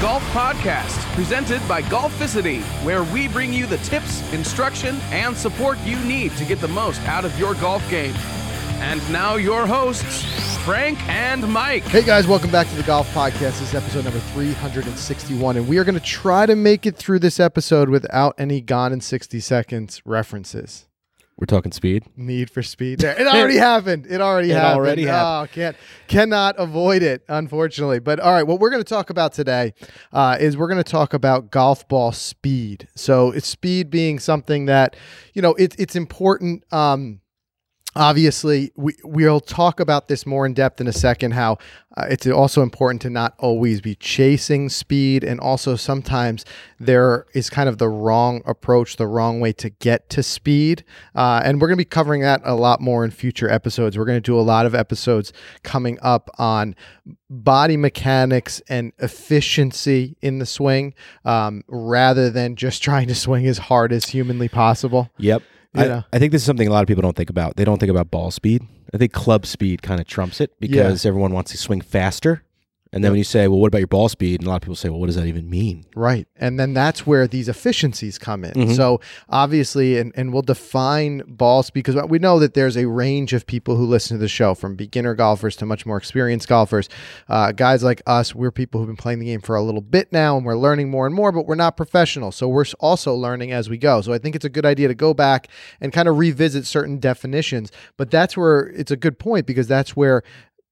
Golf Podcast, presented by Golficity, where we bring you the tips, instruction, and support you need to get the most out of your golf game. And now, your hosts, Frank and Mike. Hey guys, welcome back to the Golf Podcast. This is episode number 361, and we are going to try to make it through this episode without any Gone in 60 Seconds references. We're talking speed. Need for speed. There, it already happened. It already It happened. already happened. Oh, can't cannot avoid it, unfortunately. But all right, what we're going to talk about today uh, is we're going to talk about golf ball speed. So it's speed being something that you know it's it's important. Um, obviously we we'll talk about this more in depth in a second how uh, it's also important to not always be chasing speed and also sometimes there is kind of the wrong approach the wrong way to get to speed uh, and we're going to be covering that a lot more in future episodes we're going to do a lot of episodes coming up on body mechanics and efficiency in the swing um, rather than just trying to swing as hard as humanly possible Yep. You I. I think this is something a lot of people don't think about. They don't think about ball speed. I think club speed kind of trumps it because everyone wants to swing faster. And then when you say, well, what about your ball speed? And a lot of people say, well, what does that even mean? Right. And then that's where these efficiencies come in. Mhm. So obviously, and, and we'll define ball speed because we know that there's a range of people who listen to the show from beginner golfers to much more experienced golfers. Uh, guys like us, we're people who've been playing the game for a little bit now and we're learning more and more, but we're not professional. So we're also learning as we go. So I think it's a good idea to go back and kind of revisit certain definitions. But that's where it's a good point because that's where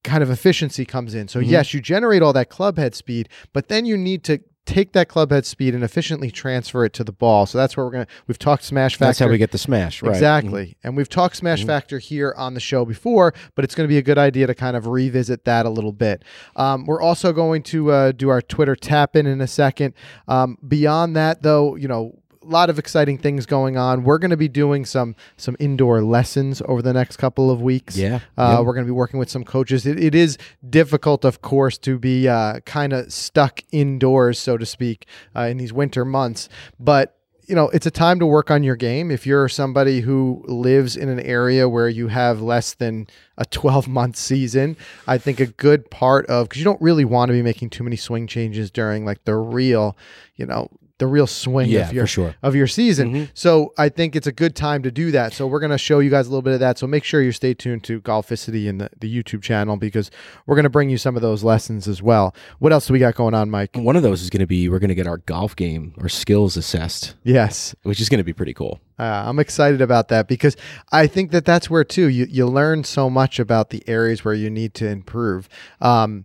kind of efficiency comes in. So Mhm. yes, you generate all that club head speed, but then you need to take that club head speed and efficiently transfer it to the ball. So that's where we're going to we've talked smash factor. That's how we get the smash, right? Exactly. And we've talked smash Mhm. factor here on the show before, but it's going to be a good idea to kind of revisit that a little bit. Um, we're also going to uh, do our Twitter tap in in a second. Um, beyond that, though, you know, lot of exciting things going on. We're going to be doing some some indoor lessons over the next couple of weeks. Yeah. Uh, yeah. We're going to be working with some coaches. It, it is difficult, of course, to be uh, kind of stuck indoors, so to speak, uh, in these winter months. But you know, it's a time to work on your game. If you're somebody who lives in an area where you have less than a 12 month season, I think a good part of because you don't really want to be making too many swing changes during like the real, you know, the real swing Yeah, of your sure. of your season. Mhm. So I think it's a good time to do that. So we're going to show you guys a little bit of that. So make sure you stay tuned to Golficity and the, the YouTube channel because we're going to bring you some of those lessons as well. What else do we got going on, Mike? One of those is going to be we're going to get our golf game or skills assessed, Yes. which is going to be pretty cool. Uh, I'm excited about that because I think that that's where too you you learn so much about the areas where you need to improve. Um,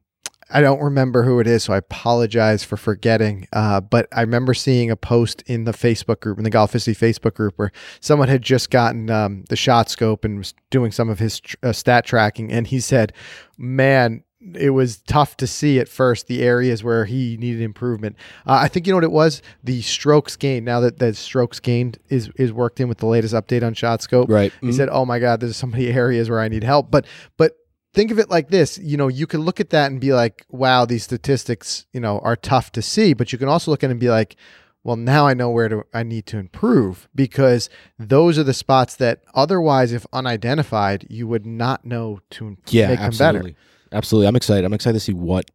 I don't remember who it is, so I apologize for forgetting. Uh, but I remember seeing a post in the Facebook group, in the Golficity Facebook group, where someone had just gotten um, the shot scope and was doing some of his tr- uh, stat tracking, and he said, "Man." It was tough to see at first the areas where he needed improvement. Uh, I think you know what it was the strokes gained. Now that the strokes gained is is worked in with the latest update on shot scope, Right. he Mhm. said, "Oh my God, there's so many areas where I need help." But but think of it like this: you know, you can look at that and be like, "Wow, these statistics, you know, are tough to see." But you can also look at it and be like, "Well, now I know where to I need to improve because those are the spots that otherwise, if unidentified, you would not know to yeah, make them absolutely. better." Absolutely. I'm excited. I'm excited to see what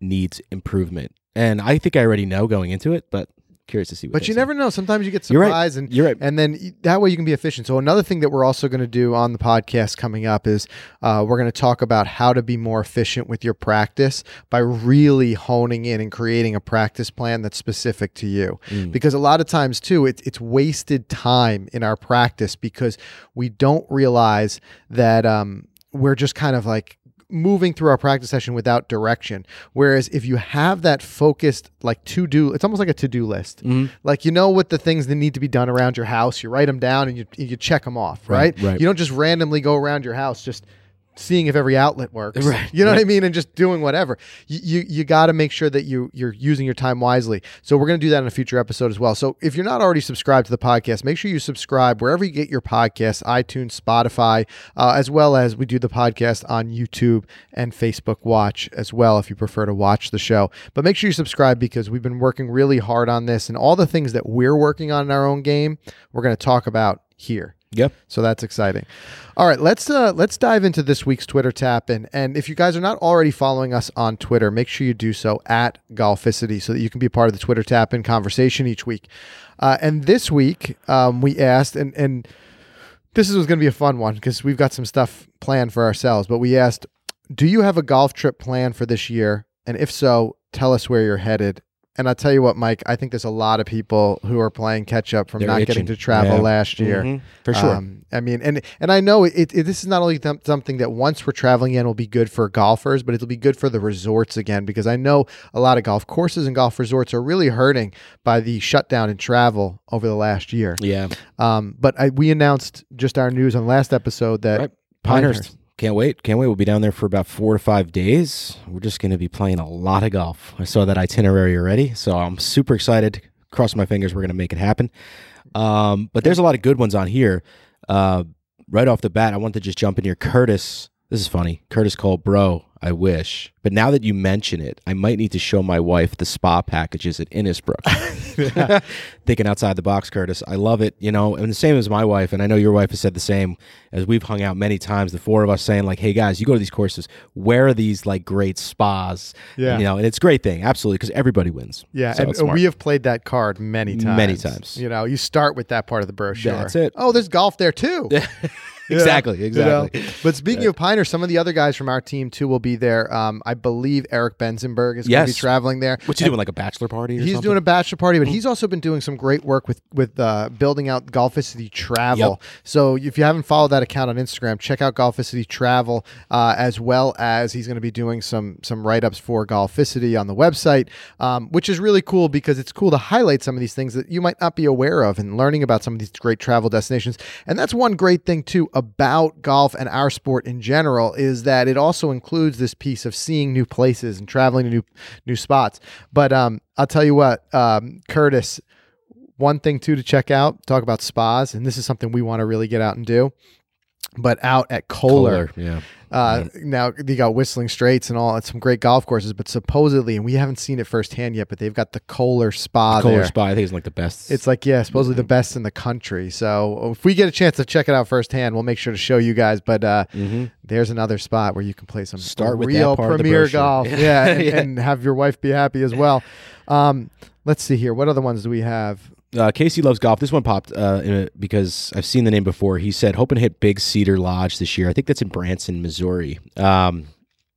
needs improvement. And I think I already know going into it, but curious to see what But you never know. Sometimes you get You're right. surprised and You're right. and then y- that way you can be efficient. So another thing that we're also going to do on the podcast coming up is uh, we're going to talk about how to be more efficient with your practice by really honing in and creating a practice plan that's specific to you. Mm. Because a lot of times too, it's it's wasted time in our practice because we don't realize that um, we're just kind of like moving through our practice session without direction. Whereas if you have that focused like to do, it's almost like a to do list. Mhm. Like you know what the things that need to be done around your house. You write them down and you you check them off. Right. Right, right. You don't just randomly go around your house just seeing if every outlet works. Right, You know what I mean? And just doing whatever. You you, you got to make sure that you you're using your time wisely. So we're going to do that in a future episode as well. So if you're not already subscribed to the podcast, make sure you subscribe wherever you get your podcasts, iTunes, Spotify, uh, as well as we do the podcast on YouTube and Facebook Watch as well if you prefer to watch the show. But make sure you subscribe because we've been working really hard on this and all the things that we're working on in our own game, we're going to talk about here. Yep. So that's exciting. All right, let's uh, let's dive into this week's Twitter tap in. And if you guys are not already following us on Twitter, make sure you do so at Golficity so that you can be a part of the Twitter tap in conversation each week. Uh, and this week, um, we asked, and and this is going to be a fun one because we've got some stuff planned for ourselves. But we asked, do you have a golf trip planned for this year? And if so, tell us where you're headed. And I'll tell you what, Mike, I think there's a lot of people who are playing catch up from They're not getting to travel Yeah. last year. Mhm. For sure. Um, I mean, and and I know it, it. This is not only th- something that once we're traveling in will be good for golfers, but it'll be good for the resorts again because I know a lot of golf courses and golf resorts are really hurting by the shutdown in travel over the last year. yeah. Um, but I, we announced just our news on last episode that Right. Pinehurst. Can't wait. Can't wait. We'll be down there for about four to five days. We're just going to be playing a lot of golf. I saw that itinerary already. So I'm super excited. Cross my fingers. We're going to make it happen. Um, but there's a lot of good ones on here. Uh, right off the bat, I want to just jump in here. Curtis, this is funny. Curtis called, bro, I wish. But now that you mention it, I might need to show my wife the spa packages at Innisbrook. Thinking outside the box, Curtis. I love it. You know, and the same as my wife, and I know your wife has said the same, as we've hung out many times, the four of us saying, like, hey guys, you go to these courses, where are these like great spas? Yeah. You know, and it's a great thing, absolutely, because everybody wins. Yeah, So and we have played that card many times. Many times. You know, you start with that part of the brochure. That's it. Oh, there's golf there too. exactly, You know? exactly. But speaking of Piner, some of the other guys from our team too will be there. Um, I believe Eric Benzenberg is going to be traveling there. What's he doing, like a bachelor party? Or He's something? doing a bachelor party, but he's also been doing some great work with with uh, building out Golficity Travel. So if you haven't followed that account on Instagram, check out Golficity Travel, uh, as well as he's going to be doing some some write ups for Golficity on the website, um, which is really cool because it's cool to highlight some of these things that you might not be aware of and learning about some of these great travel destinations. And that's one great thing too about golf and our sport in general is that it also includes this piece of seeing new places and traveling to new new spots. But um, I'll tell you what, um, Curtis. One thing too to check out, talk about spas, and this is something we want to really get out and do. But out at Kohler, Kohler, yeah. uh, now they got Whistling Straits and all, and some great golf courses. But supposedly, and we haven't seen it firsthand yet, but they've got the Kohler Spa Kohler there. Spa, I think, is like the best. It's like yeah, supposedly the best in the country. So if we get a chance to check it out firsthand, we'll make sure to show you guys. But uh, Mhm. there's another spot where you can play some Start with real premier golf, Yeah. yeah, and, Yeah. and have your wife be happy as well. Um, let's see here. What other ones do we have? Uh, Casey loves golf. This one popped uh, because I've seen the name before. He said hoping to hit Big Cedar Lodge this year. I think that's in Branson, Missouri. Um,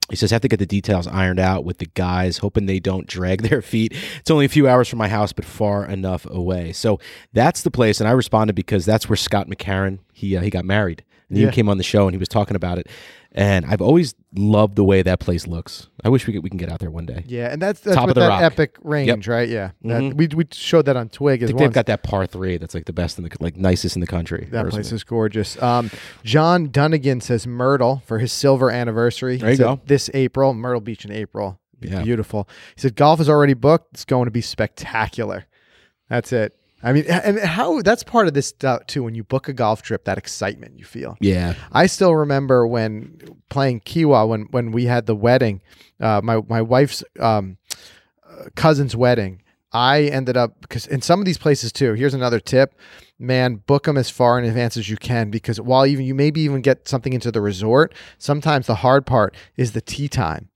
he says have to get the details ironed out with the guys, hoping they don't drag their feet. It's only a few hours from my house, but far enough away. So that's the place. And I responded because that's where Scott McCarron he uh, he got married. And Yeah. he came on the show and he was talking about it. And I've always loved the way that place looks. I wish we could, we can get out there one day. Yeah, and that's that's Top of the that rock. epic range, right? Yeah, That- Mhm. we we showed that on Twig I think well. they've got that par three that's like the best in the like nicest in the country. That place is gorgeous. Um, John Dunnigan says Myrtle for his silver anniversary. There you go. This April, Myrtle Beach in April. Be Yeah. Beautiful. He said golf is already booked. It's going to be spectacular. That's it. I mean, and how that's part of this stuff too. When you book a golf trip, that excitement you feel. Yeah. I still remember when playing Kiawah when when we had the wedding, uh, my my wife's um, cousin's wedding. I ended up because in some of these places too. Here's another tip, man: book them as far in advance as you can because while even you maybe even get something into the resort, sometimes the hard part is the tee time.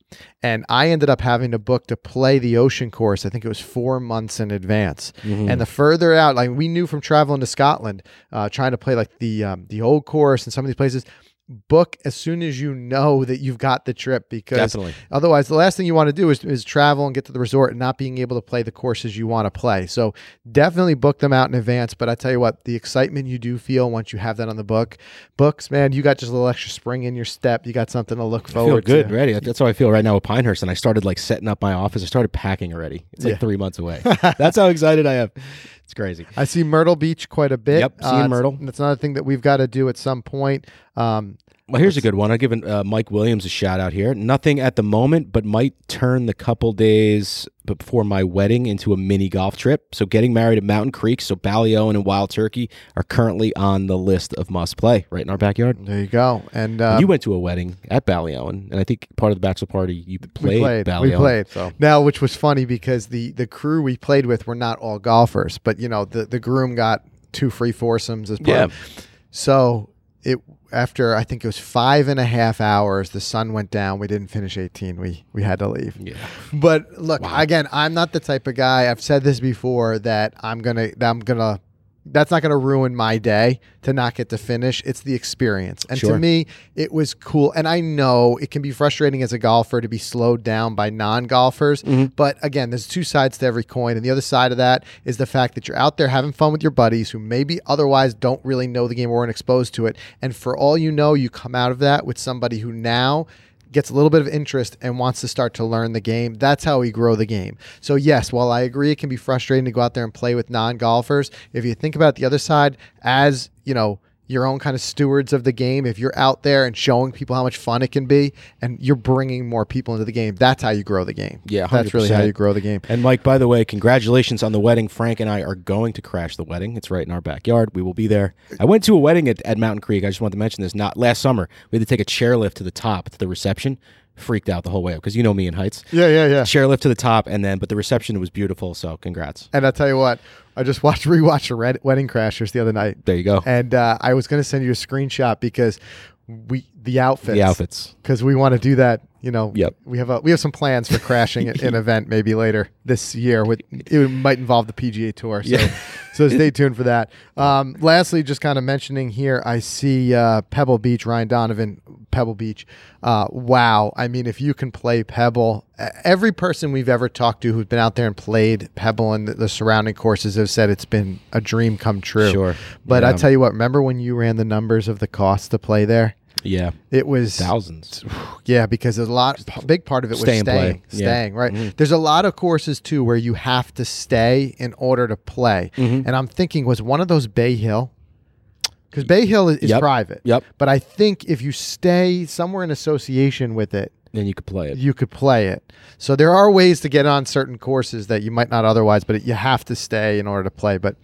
And I ended up having to book to play the ocean course. I think it was four months in advance. And the further out, like we knew from traveling to Scotland, uh, trying to play like the um, the old course and some of these places, book as soon as you know that you've got the trip because Definitely. otherwise the last thing you want to do is, is travel and get to the resort and not being able to play the courses you want to play. So definitely book them out in advance. But I tell you what, the excitement you do feel once you have that on the book, books, man, you got just a little extra spring in your step. You got something to look forward good, to. ready. That's how I feel right now with Pinehurst. And I started like setting up my office. I started packing already. It's like Yeah. three months away. That's how excited I am. It's crazy. I see Myrtle Beach quite a bit. Yep, seeing it's- Myrtle. That's another thing that we've got to do at some point. Um, Well, here's a good one. I've given uh, Mike Williams a shout out here. Nothing at the moment, but might turn the couple days before my wedding into a mini golf trip. So, getting married at Mountain Creek, so Ballyowen and Wild Turkey are currently on the list of must play right in our backyard. there you go. And uh, you went to a wedding at Ballyowen, and I think part of the bachelor party you played, we played. Ballyowen. We played. So Now, which was funny because the the crew we played with were not all golfers, but you know the the groom got two free foursomes as part. Yeah. of- So it after I think it was five and a half hours, the sun went down. We didn't finish 18. We we had to leave. Yeah. But look, again, I'm not the type of guy. I've said this before that I'm gonna that I'm gonna that's not going to ruin my day to not get to finish. It's the experience. And to me, it was cool. And I know it can be frustrating as a golfer to be slowed down by non golfers. Mm-hmm. But again, there's two sides to every coin. And the other side of that is the fact that you're out there having fun with your buddies who maybe otherwise don't really know the game or weren't exposed to it. And for all you know, you come out of that with somebody who now gets a little bit of interest and wants to start to learn the game. That's how we grow the game. So yes, while I agree it can be frustrating to go out there and play with non-golfers, if you think about the other side as, you know, your own kind of stewards of the game, if you're out there and showing people how much fun it can be and you're bringing more people into the game, that's how you grow the game. Yeah, That's really how you grow the game. And Mike, by the way, congratulations on the wedding. Frank and I are going to crash the wedding. It's right in our backyard. We will be there. I went to a wedding at, at Mountain Creek. I just wanted to mention this. Not last summer. We had to take a chairlift to the top to the reception. Freaked out the whole way up because you know me in heights. Yeah, yeah, yeah. Chairlift to the top, and then but the reception was beautiful. So congrats. And I'll tell you what, I just watched rewatched Red, Wedding Crashers the other night. There you go. And uh, I was going to send you a screenshot because we the outfits. the outfits. because we want to do that. You know, Yep. we have a, we have some plans for crashing an event maybe later this year. With it might involve the PGA Tour, so Yeah. so stay tuned for that. Um, lastly, just kind of mentioning here, I see uh, Pebble Beach, Ryan Donovan, Pebble Beach. Uh, wow, I mean, if you can play Pebble, every person we've ever talked to who's been out there and played Pebble and the, the surrounding courses have said it's been a dream come true. Sure. but I tell you what, remember when you ran the numbers of the cost to play there? Yeah, It was thousands. yeah, because a lot. A big part of it was Stay staying. Yeah. Mm-hmm. staying. Right. There's a lot of courses too where you have to stay in order to play. Mm-hmm. And I'm thinking, was one of those Bay Hill? Because Bay Hill is, is Yep. private. Yep. But I think if you stay somewhere in association with it, Then you could play it. you could play it. So there are ways to get on certain courses that you might not otherwise, but you have to stay in order to play. But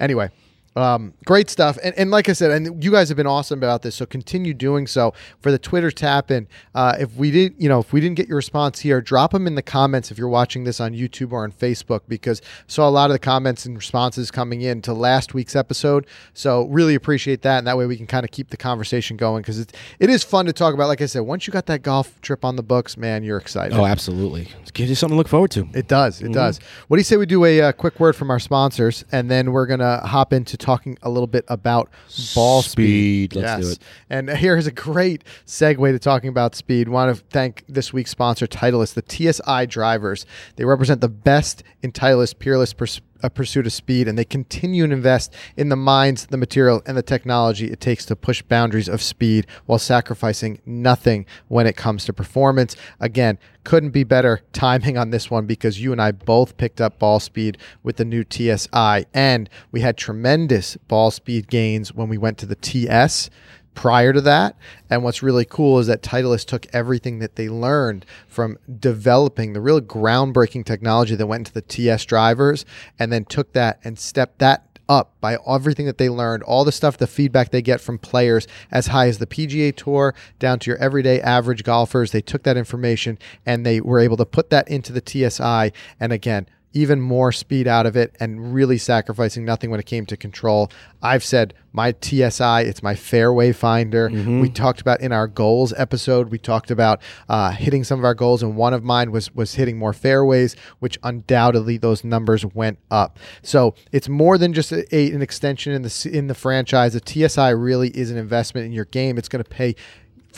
anyway, um, great stuff. And, and like I said, and you guys have been awesome about this. So continue doing so for the Twitter tap in. Uh, if we didn't, you know, if we didn't get your response here, drop them in the comments if you're watching this on YouTube or on Facebook, because I saw a lot of the comments and responses coming in to last week's episode. So really appreciate that. And that way we can kind of keep the conversation going because it, it is fun to talk about. Like I said, once you got that golf trip on the books, man, you're excited. Oh, absolutely. It gives you something to look forward to. It does. It Mm-hmm. does. What do you say we do a uh, quick word from our sponsors, and then we're gonna hop into talking a little bit about ball speed. Speed. Let's do it. And here's a great segue to talking about speed. Want to thank this week's sponsor, Titleist, the TSI drivers. They represent the best in Titleist peerless pers- uh, pursuit of speed, and they continue to invest in the minds, the material, and the technology it takes to push boundaries of speed while sacrificing nothing when it comes to performance. Again, couldn't be better timing on this one because you and I both picked up ball speed with the new TSI, and we had tremendous ball speed gains when we went to the TS prior to that. And what's really cool is that Titleist took everything that they learned from developing the real groundbreaking technology that went into the TS drivers and then took that and stepped that up by everything that they learned, all the stuff, the feedback they get from players as high as the PGA Tour down to your everyday average golfers. They took that information and they were able to put that into the TSI. And again, even more speed out of it and really sacrificing nothing when it came to control. I've said my TSI, it's my fairway finder. We talked about in our goals episode, we talked about uh, hitting some of our goals, and one of mine was was hitting more fairways, which undoubtedly those numbers went up. So it's more than just a, a- an extension in the in the franchise. The TSI really is an investment in your game. It's going to pay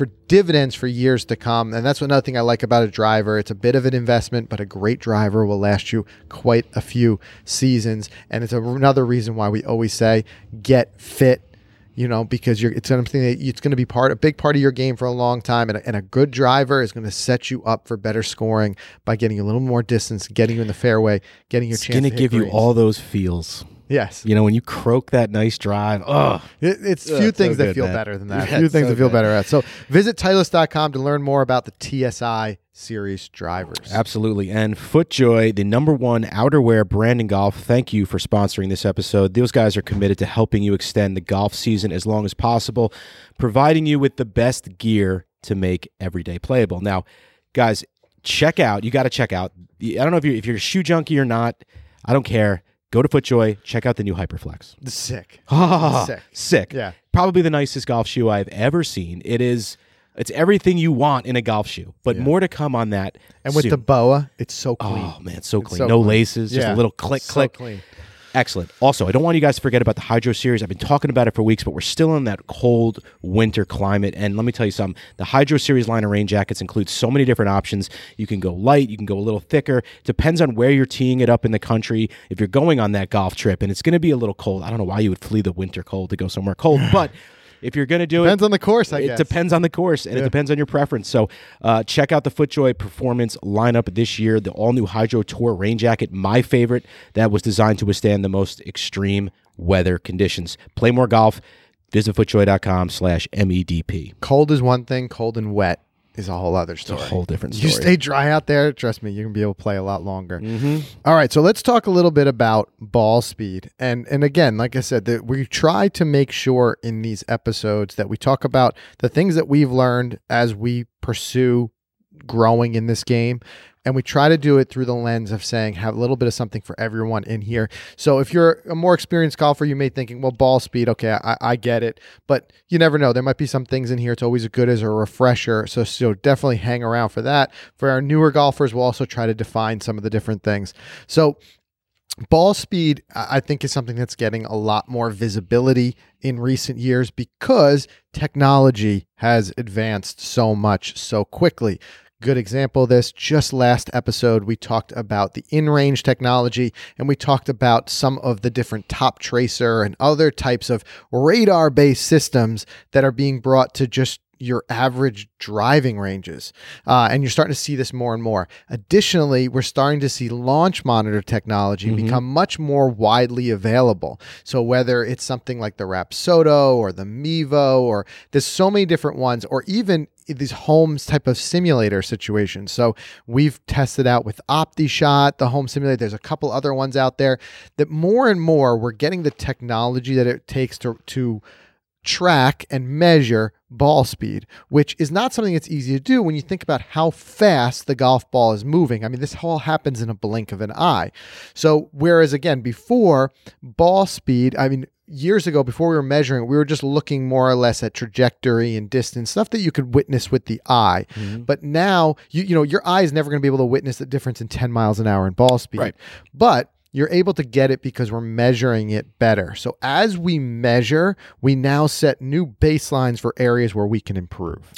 for dividends for years to come. And that's another thing I like about a driver. It's a bit of an investment, but a great driver will last you quite a few seasons. And it's a, another reason why we always say get fit. You know, because you're it's something that it's going to be part a big part of your game for a long time, and a, and a good driver is going to set you up for better scoring by getting a little more distance, getting you in the fairway, getting your chance. It's chance. going to give you all those feels. Yes. You know, when you croak that nice drive, oh, It, it's Ugh, few so things that good, feel man. better than that. Yeah, few things so that feel good. better at. So visit Titleist.com to learn more about the TSI series drivers. Absolutely. And FootJoy, the number one outerwear brand in golf, thank you for sponsoring this episode. Those guys are committed to helping you extend the golf season as long as possible, providing you with the best gear to make every day playable. Now, guys, check out, you got to check out. I don't know if you're, if you're a shoe junkie or not, I don't care. Go to FootJoy, check out the new Hyperflex. Sick. Ah, Sick. sick. Yeah. Probably the nicest golf shoe I've ever seen. It is. It's everything you want in a golf shoe, but more to come on that. And with soon. the boa, it's so clean. oh man, so clean. so no clean. laces, just a little click, So click. clean. Excellent. Also, I don't want you guys to forget about the Hydro Series. I've been talking about it for weeks, but we're still in that cold winter climate. And let me tell you something the Hydro Series line of rain jackets includes so many different options. You can go light, you can go a little thicker. Depends on where you're teeing it up in the country. If you're going on that golf trip and it's going to be a little cold, I don't know why you would flee the winter cold to go somewhere cold, but. If you're going to do Depends it, depends on the course, I it guess. depends on the course and it depends on your preference. So uh, check out the FootJoy Performance lineup this year. The all new Hydro Tour rain jacket, my favorite, that was designed to withstand the most extreme weather conditions. Play more golf. Visit footjoy.com slash E MEDP. Cold is one thing. Cold and wet is a whole other story. a whole different story. You stay dry out there. Trust me, you can be able to play a lot longer. Mm-hmm. All right, so let's talk a little bit about ball speed. And and again, like I said, that we try to make sure in these episodes that we talk about the things that we've learned as we pursue growing in this game. And we try to do it through the lens of saying have a little bit of something for everyone in here. So if you're a more experienced golfer, you may be thinking, well, ball speed, okay, I, I get it, but you never know. There might be some things in here. It's always good as a refresher. So so definitely hang around for that. For our newer golfers, we'll also try to define some of the different things. So ball speed i I think is something that's getting a lot more visibility in recent years because technology has advanced so much so quickly good example of this. Just last episode we talked about the in-range technology and we talked about some of the different Toptracer and other types of radar based systems that are being brought to just your average driving ranges. Uh, and you're starting to see this more and more. Additionally, we're starting to see launch monitor technology become much more widely available. So whether it's something like the Rapsodo or the Mevo, or there's so many different ones, or even these homes type of simulator situations. So we've tested out with OptiShot, the home simulator. There's a couple other ones out there that more and more we're getting the technology that it takes to to track and measure ball speed, which is not something that's easy to do when you think about how fast the golf ball is moving. I mean, this all happens in a blink of an eye. So, whereas again, before ball speed, I mean, years ago, before we were measuring, we were just looking more or less at trajectory and distance, stuff that you could witness with the eye. Mm-hmm. But now, you you know, your eye is never going to be able to witness the difference in 10 miles an hour in ball speed. Right. But you're able to get it because we're measuring it better. So as we measure, we now set new baselines for areas where we can improve.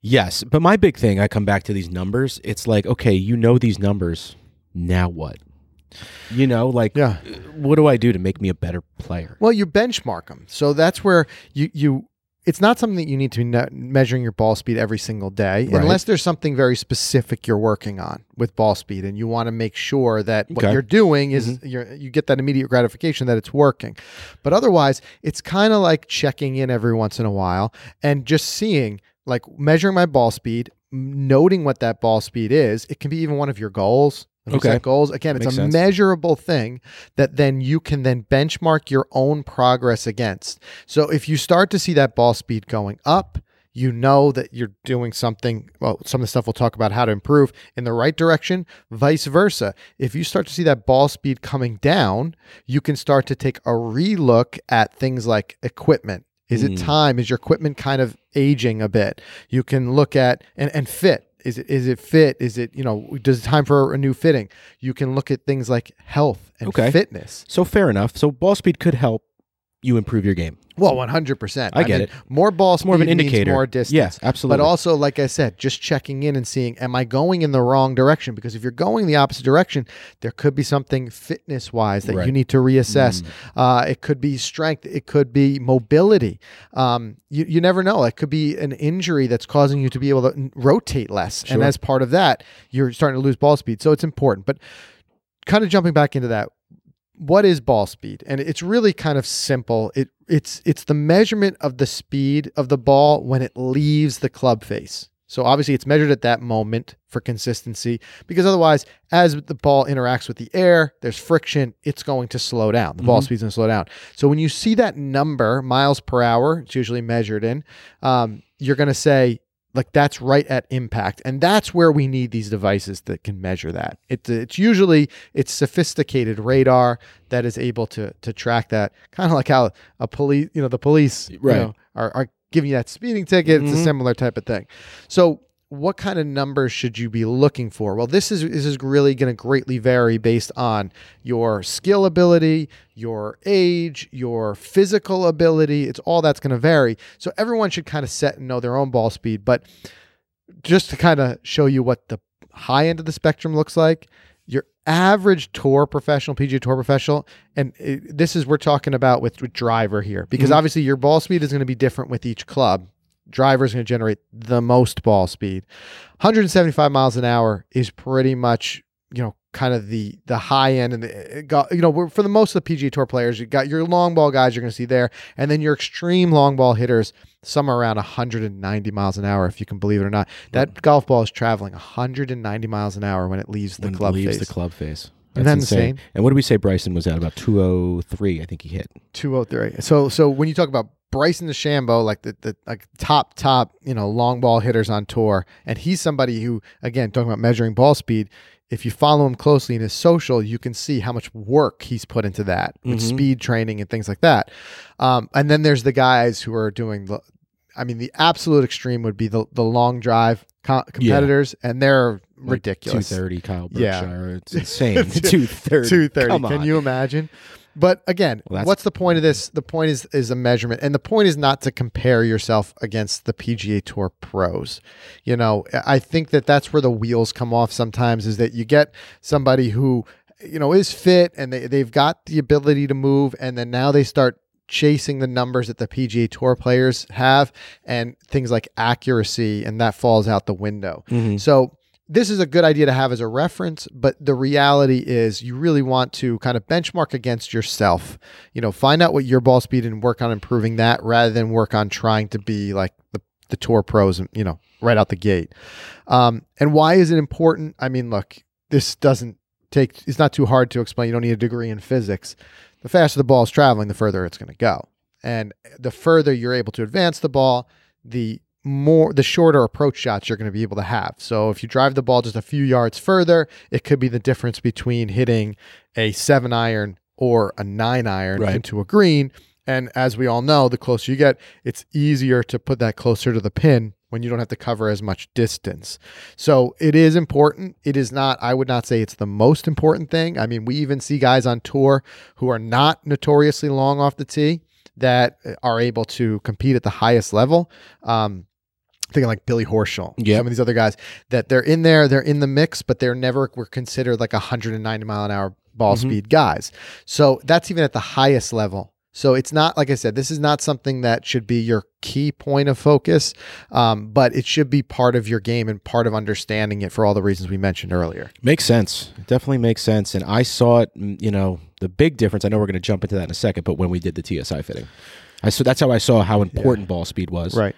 Yes, but my big thing, I come back to these numbers. It's like, okay, you know these numbers. Now what? You know, like, Yeah. what do I do to make me a better player? Well, you benchmark them. So that's where you you it's not something that you need to be measuring your ball speed every single day Right. unless there's something very specific you're working on with ball speed and you want to make sure that what Okay. you're doing is mm-hmm. you're, you get that immediate gratification that it's working. But otherwise, it's kind of like checking in every once in a while and just seeing like measuring my ball speed, noting what that ball speed is. It can be even one of your goals. You Okay. set goals. Again, it's Makes a sense. measurable thing that then you can then benchmark your own progress against. So if you start to see that ball speed going up, you know that you're doing something. Well, some of the stuff we'll talk about how to improve in the right direction, vice versa. If you start to see that ball speed coming down, you can start to take a relook at things like equipment. Is it hmm. time? Is your equipment kind of aging a bit? You can look at and, and fit. Is it is it fit? Is it you know does it time for a new fitting? You can look at things like health and Okay. fitness. So fair enough. So ball speed could help you improve your game. Well, one hundred percent. I get it. More ball speed more of an indicator. more distance. Yes, absolutely. But also, like I said, just checking in and seeing, am I going in the wrong direction? Because if you're going the opposite direction, there could be something fitness wise that you Right. Mm. need to reassess. Uh, it could be strength. It could be mobility. Um, you, you never know. It could be an injury that's causing you to be able to rotate less. And as part of that, you're starting to lose ball speed. So it's important. But kind of jumping back into that, what is ball speed? And it's really kind of simple. It it's it's the measurement of the speed of the ball when it leaves the club face. So obviously it's measured at that moment for consistency because otherwise as the ball interacts with the air there's friction it's going to slow down. The ball speed's going to slow down. So when you see that number miles per hour it's usually measured in um, you're going to say like that's right at impact. And that's where we need these devices that can measure that. It, it's usually it's sophisticated radar that is able to to track that kind of like how a police you know the police you know, are, are giving you that speeding ticket. It's a Mhm. similar type of thing. So what kind of numbers should you be looking for? Well, this is this is really going to greatly vary based on your skill ability, your age, your physical ability. It's all that's going to vary. So everyone should kind of set and know their own ball speed. But just to kind of show you what the high end of the spectrum looks like, your average tour professional, PGA Tour professional, and it, this is we're talking about with, with driver here because Mhm. obviously your ball speed is going to be different with each club. Driver is going to generate the most ball speed. 175 miles an hour is pretty much you know kind of the the high end and the, got, you know for the most of the PGA Tour players you got your long ball guys you're going to see there and then your extreme long ball hitters somewhere around 190 miles an hour if you can believe it or not that golf ball is traveling 190 miles an hour when it leaves the when it club leaves face the club face. That's that insane? And what did we say Bryson was at? About 203, I think he hit. 203 so so when you talk about Bryson DeChambeau, like the, the like top top you know long ball hitters on tour, and he's somebody who again talking about measuring ball speed. If you follow him closely in his social, you can see how much work he's put into that with Mhm. speed training and things like that. Um, and then there's the guys who are doing the, I mean, the absolute extreme would be the the long drive co- competitors, and they're Like ridiculous. 230 Kyle Yeah. It's insane. 230. 230. Can you imagine? But again, Well, what's the point of this? The point is is a measurement, and the point is not to compare yourself against the PGA Tour pros. You know, I think that that's where the wheels come off sometimes. Is that you get somebody who you know is fit and they they've got the ability to move, and then now they start chasing the numbers that the PGA Tour players have, and things like accuracy, and that falls out the window. Mhm. So this is a good idea to have as a reference, but the reality is you really want to kind of benchmark against yourself. You know, find out what your ball speed and work on improving that rather than work on trying to be like the, the tour pros, you know, right out the gate. Um, and why is it important? I mean, look, this doesn't take, it's not too hard to explain. You don't need a degree in physics. The faster the ball is traveling, the further it's going to go. And the further you're able to advance the ball, the more the shorter approach shots you're going to be able to have. So if you drive the ball just a few yards further, it could be the difference between hitting a 7 iron or a 9 iron Right. into a green. And as we all know, the closer you get, it's easier to put that closer to the pin when you don't have to cover as much distance. So it is important. It is not, I would not say it's the most important thing. I mean, we even see guys on tour who are not notoriously long off the tee that are able to compete at the highest level. Um, thinking like Billy Horschel, Yep. some of these other guys that they're in there, they're in the mix, but they're never were considered like 190 mile an hour ball Mhm. speed guys. So that's even at the highest level. So it's not like I said, this is not something that should be your key point of focus, um, but it should be part of your game and part of understanding it for all the reasons we mentioned earlier. Makes sense. It definitely makes sense. And I saw it, mm, you know, the big difference. I know we're going to jump into that in a second, but when we did the TSI fitting, I so that's how I saw how important ball speed was Right.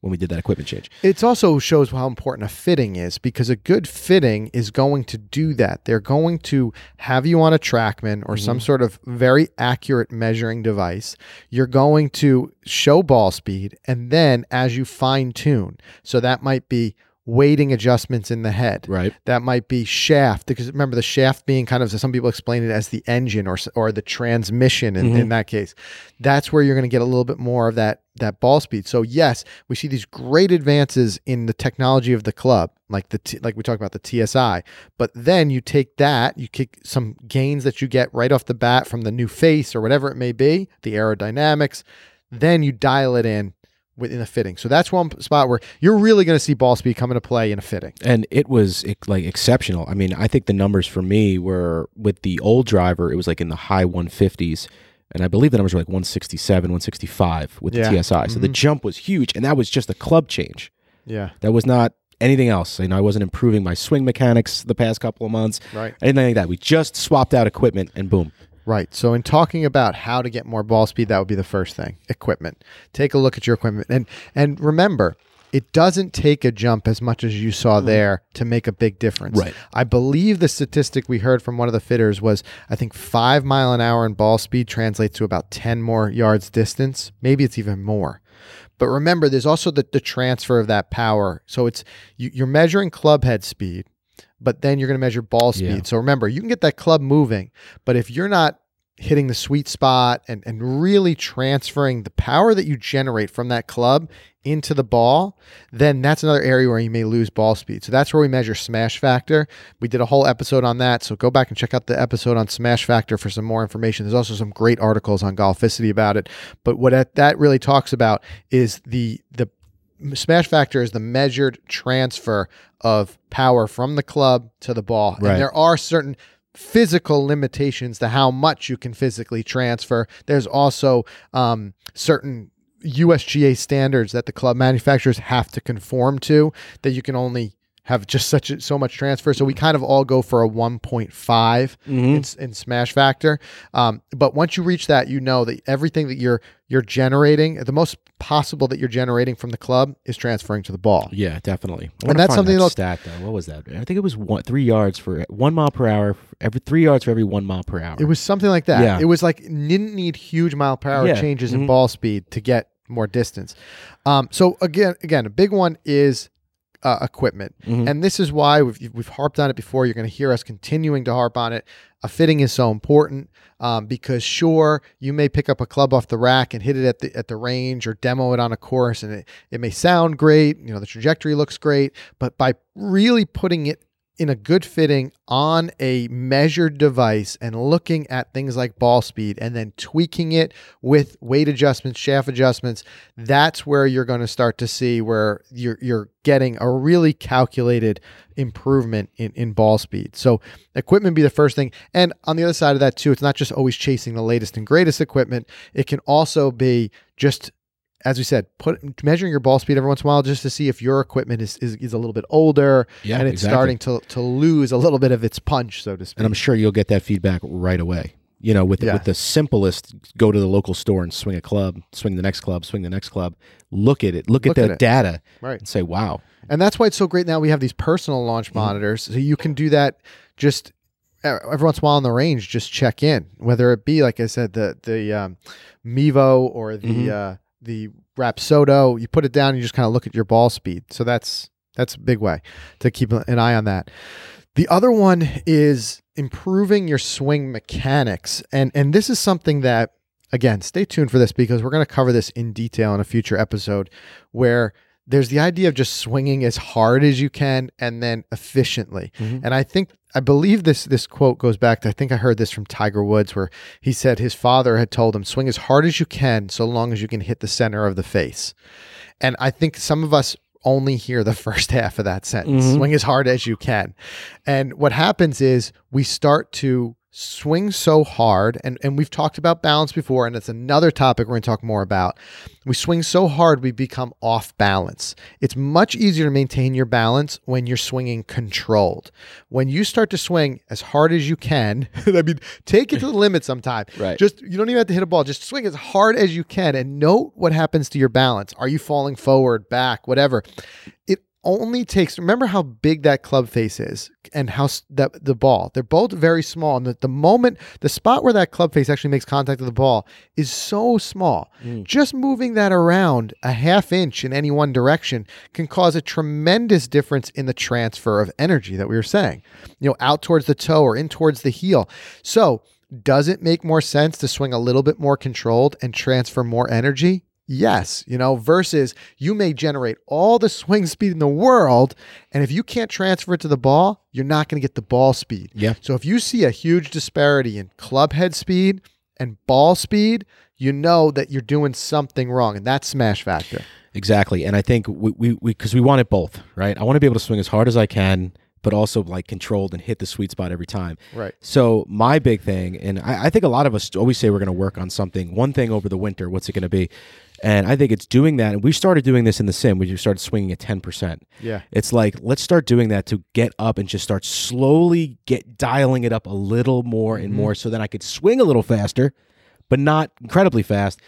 When we did that equipment change. It also shows how important a fitting is because a good fitting is going to do that. They're going to have you on a TrackMan or some mm-hmm. sort of very accurate measuring device. You're going to show ball speed, and then as you fine tune, so that might be weighting adjustments in the head. Right. That might be shaft because remember the shaft being kind of some people explain it as the engine or or the transmission in, in mm-hmm. that case. That's where you're going to get a little bit more of that that ball speed. So yes, we see these great advances in the technology of the club, like the T, like we talked about the TSI. But then you take that, you kick some gains that you get right off the bat from the new face or whatever it may be, the aerodynamics. Then you dial it in within a fitting. So that's one spot where you're really going to see ball speed come into play in a fitting. And it was like exceptional. I mean, I think the numbers for me were with the old driver, it was like in the high 150s. And I believe the numbers were like 167, 165 with Yeah. the TSI. So the mm-hmm. jump was huge. And that was just a club change. Yeah. That was not anything else. You know, I wasn't improving my swing mechanics the past couple of months. Right. Anything like that. We just swapped out equipment and boom. Right. So in talking about how to get more ball speed, that would be the first thing. Equipment. Take a look at your equipment. And and remember, it doesn't take a jump as much as you saw mm-hmm. there to make a big difference. Right. I believe the statistic we heard from one of the fitters was I think five mile an hour in ball speed translates to about ten more yards distance. Maybe it's even more. But remember, there's also the, the transfer of that power. So it's you, you're measuring club head speed, but then you're going to measure ball speed. Yeah. So remember, you can get that club moving, but if you're not hitting the sweet spot and, and really transferring the power that you generate from that club into the ball, then that's another area where you may lose ball speed. So that's where we measure smash factor. We did a whole episode on that. So go back and check out the episode on smash factor for some more information. There's also some great articles on Golficity about it. But what that- that really talks about is the the smash factor is the measured transfer of power from the club to the ball. Right. And there are certain physical limitations to how much you can physically transfer. There's also um, certain USGA standards that the club manufacturers have to conform to that you can only have just such a, so much transfer. So we kind of all go for a 1.5 in, s- in smash factor. Um, but once you reach that, you know that everything that you're you're generating, the most possible that you're generating from the club is transferring to the ball. Yeah, definitely. And that's something that stat though. What was that? I think it was one, three yards for one mile per hour. Every three yards for every one mile per hour. It was something like that. Yeah. It was like didn't need huge mile per hour Yeah. changes in Mhm. ball speed to get more distance. Um, so again, again, a big one is uh, equipment, Mhm. and this is why we've we've harped on it before. You're going to hear us continuing to harp on it. A fitting is so important um, because sure, you may pick up a club off the rack and hit it at the at the range or demo it on a course, and it it may sound great. You know, the trajectory looks great, but by really putting it in a good fitting on a measured device and looking at things like ball speed and then tweaking it with weight adjustments, shaft adjustments, that's where you're going to start to see where you're you're getting a really calculated improvement in, in ball speed. So equipment be the first thing. And on the other side of that too, it's not just always chasing the latest and greatest equipment. It can also be just as we said, put measuring your ball speed every once in a while just to see if your equipment is, is, is a little bit older Yeah, and it's exactly. starting to, to lose a little bit of its punch, so to speak. and I'm sure you'll get that feedback right away. You know, with Yeah. with the simplest, go to the local store and swing a club, swing the next club, swing the next club. Look at it, look, Look at at the it. data, Right. and say, "Wow, And that's why it's so great now we have these personal launch Mm-hmm. monitors. So you can do that just every once in a while on the range, just check in, whether it be, like I said, the, the um, Mevo or the, Mhm. uh, the Rapsodo, you put it down and you just kind of look at your ball speed. So that's, that's a big way to keep an eye on that. The other one is improving your swing mechanics. And and this is something that again, stay tuned for this because we're going to cover this in detail in a future episode where there's the idea of just swinging as hard as you can and then efficiently. Mhm. And I think I believe this this quote goes back to I think I heard this from Tiger Woods where he said his father had told him swing as hard as you can so long as you can hit the center of the face. And I think some of us only hear the first half of that sentence Mhm. swing as hard as you can. And what happens is we start to swing so hard and, and we've talked about balance before and it's another topic we're going to talk more about. We swing so hard we become off balance. It's much easier to maintain your balance when you're swinging controlled. When you start to swing as hard as you can i mean take it to the limit sometime. Right. just you don't even have to hit a ball. Just swing as hard as you can and note what happens to your balance. Are you falling forward back whatever. It only takes remember how big that club face is and how that the ball? They're both very small and the, the moment the spot where that club face actually makes contact with the ball is so small. Mm. just moving that around a half inch in any one direction can cause a tremendous difference in the transfer of energy that we were saying you know out towards the toe or in towards the heel. So does it make more sense to swing a little bit more controlled and transfer more energy Yes, you know, versus you may generate all the swing speed in the world, and if you can't transfer it to the ball, you're not going to get the ball speed. Yeah. So if you see a huge disparity in club head speed and ball speed, you know that you're doing something wrong, and that's smash factor. Exactly. And I think we we because we, want it both, right? I want to be able to swing as hard as I can, but also like controlled and hit the sweet spot every time. Right. So my big thing, and I, I think a lot of us always say we're going to work on something, one thing over the winter. What's it going to be? And I think it's doing that. And we started doing this in the sim. We started swinging at ten percent. Yeah. It's like let's start doing that to get up and just start slowly get dialing it up a little more and mm-hmm. more, so then I could swing a little faster, but not incredibly fast,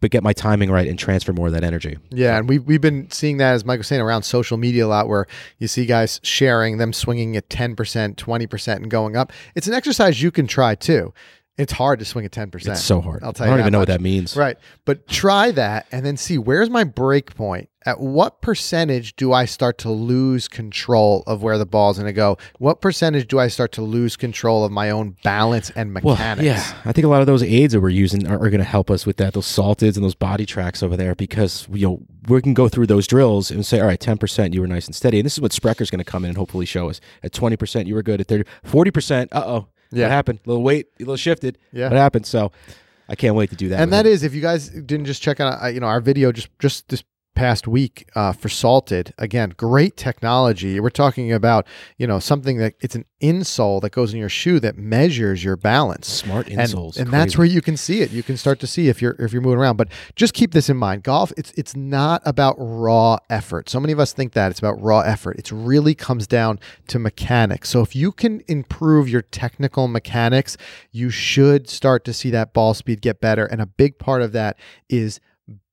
but get my timing right and transfer more of that energy. Yeah, and we we've been seeing that as Mike was saying around social media a lot, where you see guys sharing them swinging at ten percent, twenty percent, and going up. It's an exercise you can try too. It's hard to swing at 10%. It's so hard. I'll tell you. I don't even know what that means. Right. But try that and then see where's my break point? At what percentage do I start to lose control of where the ball's going to go? What percentage do I start to lose control of my own balance and mechanics? Well, yeah, I think a lot of those aids that we're using are, are going to help us with that. Those saltids and those body tracks over there, because you know we can go through those drills and say, all right, ten percent, you were nice and steady, and this is what Sprecker's going to come in and hopefully show us. At twenty percent, you were good. At 30, 40 percent, uh oh, Yeah. what happened? A little weight, a little shifted. Yeah. what happened? So I can't wait to do that. and that him. is if you guys didn't just check out uh, you know our video just just this past week uh, for salted. Again great technology. We're talking about you know something that it's an insole that goes in your shoe that measures your balance. Smart insoles, and that's where you can see it. You can start to see if you're if you're moving around. But just keep this in mind. Golf it's it's not about raw effort. So many of us think that it's about raw effort. It really comes down to mechanics. So if you can improve your technical mechanics you should start to see that ball speed get better. And a big part of that is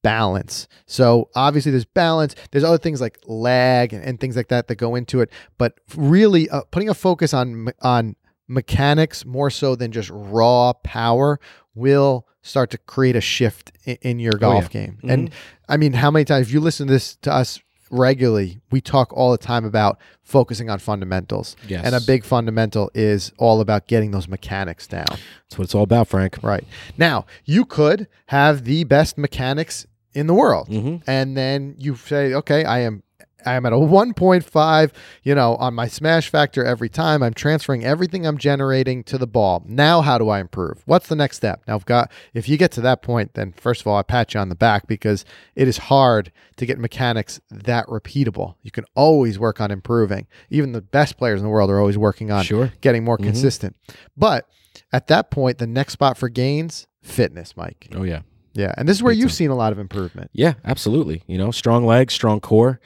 balance. So obviously there's balance. There's other things like lag and, and things like that that go into it. But really uh, putting a focus on on mechanics more so than just raw power will start to create a shift in, in your golf yeah. game. And I mean, how many times if you listen to this to us regularly, we talk all the time about focusing on fundamentals. Yes. And a big fundamental is all about getting those mechanics down. That's what it's all about, Frank. Right. Now, you could have the best mechanics in the world. Mhm. And then you say, okay, I am I am at a 1.5, you know, on my smash factor every time. I'm transferring everything I'm generating to the ball. Now how do I improve? What's the next step? Now I've got if you get to that point, then first of all, I pat you on the back because it is hard to get mechanics that repeatable. You can always work on improving. Even the best players in the world are always working on Sure. getting more consistent. But at that point, the next spot for gains, fitness, Mike. Oh yeah. Yeah, and this is where you've seen a lot of improvement. Yeah, absolutely. You know, strong legs, strong core,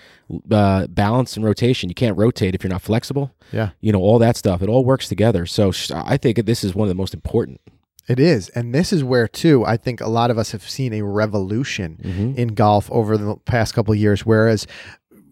uh, balance and rotation. You can't rotate if you're not flexible. Yeah. You know, all that stuff. It all works together. So I think this is one of the most important. It is, and this is where too I think a lot of us have seen a revolution Mm-hmm. in golf over the past couple of years. Whereas,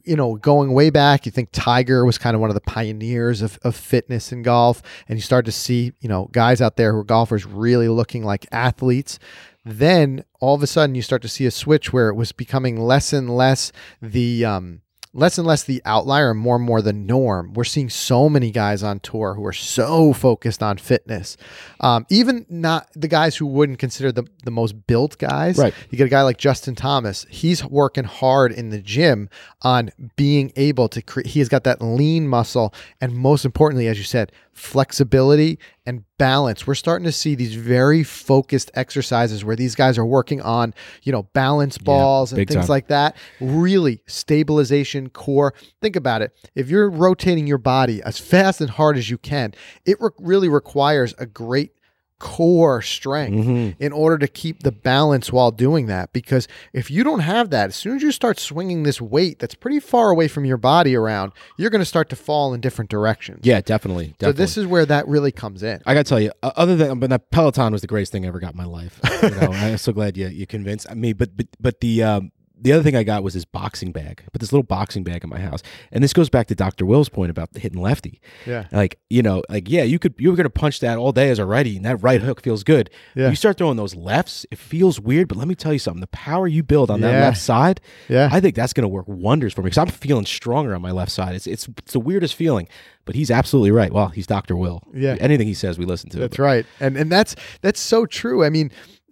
you know, going way back, you think Tiger was kind of one of the pioneers of, of fitness in golf, and you start to see you know guys out there who are golfers really looking like athletes. Then all of a sudden, you start to see a switch where it was becoming less and less the um, less and less the outlier and more and more the norm. We're seeing so many guys on tour who are so focused on fitness. Um, even not the guys who wouldn't consider the, the most built guys. Right. You get a guy like Justin Thomas. He's working hard in the gym on being able to create, he has got that lean muscle. And most importantly, as you said, flexibility and balance. We're starting to see these very focused exercises where these guys are working on, you know, balance balls and things time. like that. Really stabilization, core. Think about it. If you're rotating your body as fast and hard as you can, it re- really requires a great core strength Mhm. in order to keep the balance while doing that. Because if you don't have that, as soon as you start swinging this weight that's pretty far away from your body around, you're going to start to fall in different directions. Yeah, definitely. So this is where that really comes in. I gotta tell you, other than but that Peloton was the greatest thing I ever got in my life. You know, I'm so glad you you convinced me. But but but the um, the other thing I got was this boxing bag. I put this little boxing bag in my house, and this goes back to Dr. Will's point about the hitting lefty. Yeah. Like you know, like yeah, you could you were gonna punch that all day as a righty, and that right hook feels good. Yeah. You start throwing those lefts, it feels weird. But let me tell you something: the power you build on that left side, Yeah. I think that's gonna work wonders for me because I'm feeling stronger on my left side. It's it's it's the weirdest feeling. But he's absolutely right. Well, he's Dr. Will. Yeah. Anything he says, we listen to. That's right, and and that's that's so true. I mean,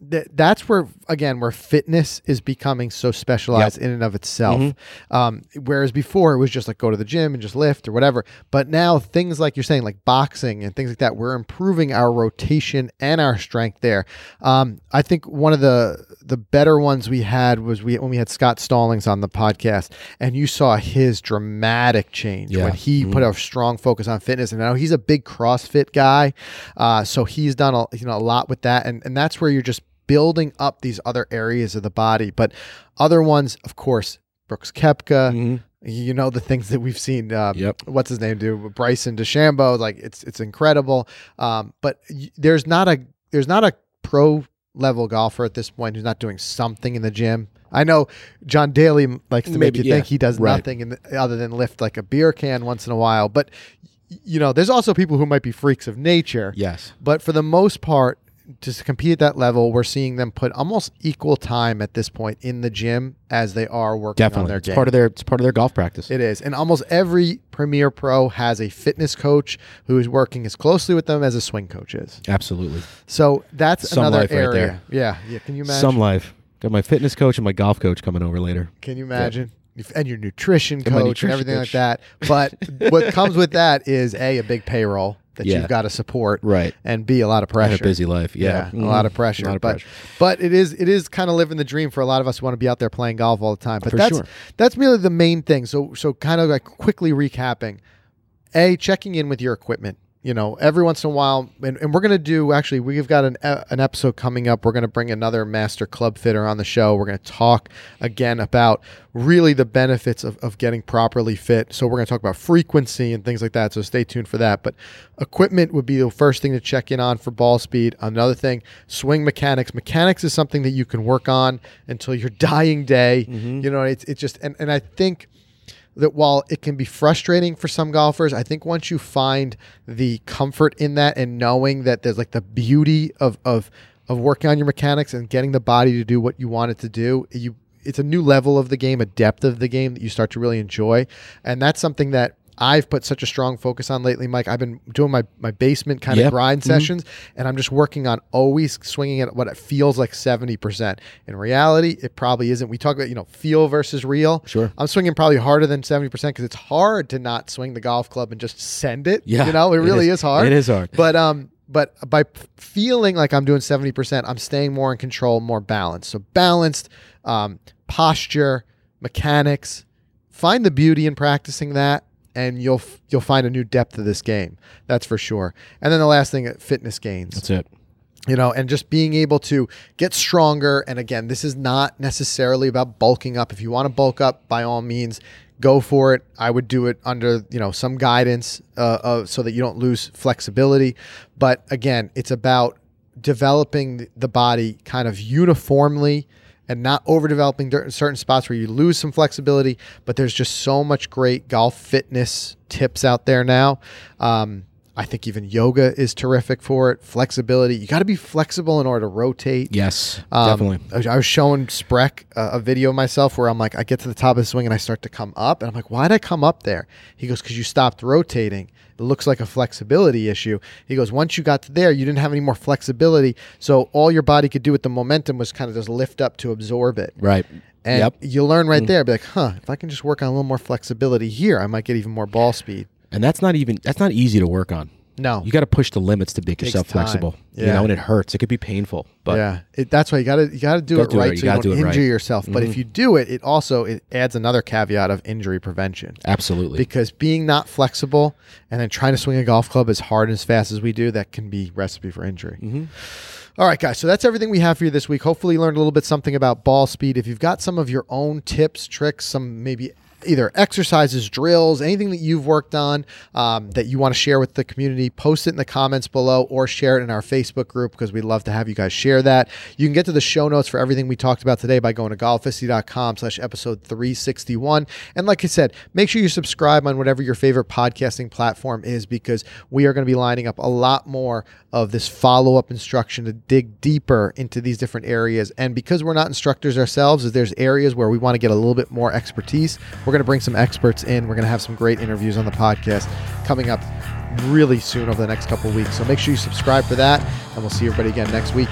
th- that's where again where fitness is becoming so specialized in and of itself. Mm-hmm. Um, whereas before it was just like go to the gym and just lift or whatever. But now things like you're saying, like boxing and things like that, we're improving our rotation and our strength there. Um, I think one of the the better ones we had was we when we had Scott Stallings on the podcast, and you saw his dramatic change Yeah. when he put a strong focus on fitness. And now he's a big CrossFit guy, uh, so he's done a you know a lot with that, and and that's where you're just building up these other areas of the body. But other ones, of course, Brooks Koepka. Mhm. You know the things that we've seen. Um, Yep. What's his name do? Bryson DeChambeau. Like it's it's incredible. Um, but y- there's not a there's not a pro level golfer at this point who's not doing something in the gym. I know John Daly likes to make Maybe, you think he does Right. nothing in the, other than lift like a beer can once in a while. But you know, there's also people who might be freaks of nature. Yes. But for the most part, to compete at that level, we're seeing them put almost equal time at this point in the gym as they are working on Definitely, their it's game. part of their it's part of their golf practice. It is. And almost every Premier Pro has a fitness coach who is working as closely with them as a swing coach is. Absolutely, So that's Some another life right area. there. Yeah. Yeah. Can you imagine? some life. Got my fitness coach and my golf coach coming over later. Can you imagine? If- And your nutrition And coach and nutrition everything like that. But what comes with that is A, a big payroll that Yeah. you've got to support. Right. And B, a lot of pressure. had a busy life. Yeah, a mm-hmm. lot of pressure. Lot of but pressure. but it is it is kind of living the dream for a lot of us who want to be out there playing golf all the time. But For that's sure. that's really the main thing. So so kind of like quickly recapping. A checking in with your equipment. You know, every once in a while, and, and we're going to do actually, we've got an, uh, an episode coming up. We're going to bring another master club fitter on the show. We're going to talk again about really the benefits of, of getting properly fit. So, we're going to talk about frequency and things like that. So, stay tuned for that. But equipment would be the first thing to check in on for ball speed. Another thing, swing mechanics. Mechanics is something that you can work on until your dying day. You know, it's, it's just, and, and I think that while it can be frustrating for some golfers, I think once you find the comfort in that and knowing that there's like the beauty of of of working on your mechanics and getting the body to do what you want it to do, you it's a new level of the game, a depth of the game that you start to really enjoy. And that's something that I've put such a strong focus on lately, Mike. I've been doing my, my basement kind of Yep. grind Mhm. sessions, and I'm just working on always swinging at what it feels like 70%. In reality, it probably isn't. We talk about, you know, feel versus real. Sure. I'm swinging probably harder than 70% because it's hard to not swing the golf club and just send it. Yeah, You know, it, it really is. is. hard. It is hard. But, um, but by feeling like I'm doing 70%, I'm staying more in control, more balanced. So balanced, um, posture, mechanics, find the beauty in practicing that and you'll you'll find a new depth to this game. That's for sure. And then the last thing, uh, fitness gains That's it. you know, and just being able to get stronger. And again, this is not necessarily about bulking up. If you want to bulk up, by all means, go for it. I would do it under you know some guidance, uh, uh, so that you don't lose flexibility. But again, it's about developing the body kind of uniformly. And not overdeveloping certain spots where you lose some flexibility, but there's just so much great golf fitness tips out there now. Um, I think even yoga is terrific for it. Flexibility. You got to be flexible in order to rotate. Yes, Um, definitely. I was- showing Spreck a, a video of myself where I'm like, I get to the top of the swing and I start to come up. And I'm like, why'd I come up there? He goes, because you stopped rotating. It looks like a flexibility issue. He goes, once you got to there, you didn't have any more flexibility. So all your body could do with the momentum was kind of just lift up to absorb it. Right. And yep. you learn right there, be like, huh, if I can just work on a little more flexibility here, I might get even more ball speed. And that's not even that's not easy to work on. No. You got to push the limits to make yourself time. flexible. You Yeah. know, and it hurts. It could be painful, but yeah, it, that's why you got to you got to do do it right right. so You you don't do injure right. yourself. But if Mhm. you do it, it also it adds another caveat of injury prevention absolutely. because being not flexible and then trying to swing a golf club as hard and as fast as we do, that can be recipe for injury. Mhm. All right, guys. So that's everything we have for you this week. Hopefully, you learned a little bit something about ball speed. If you've got some of your own tips, tricks, some maybe either exercises, drills, anything that you've worked on um, that you want to share with the community, post it in the comments below or share it in our Facebook group because we'd love to have you guys share that. You can get to the show notes for everything we talked about today by going to golficity.com slash episode 361. And like I said, make sure you subscribe on whatever your favorite podcasting platform is because we are going to be lining up a lot more of this follow up instruction to dig deeper into these different areas. And because we're not instructors ourselves, there's areas where we want to get a little bit more expertise. We're going to bring some experts in. We're going to have some great interviews on the podcast coming up really soon over the next couple weeks. So make sure you subscribe for that, and we'll see everybody again next week.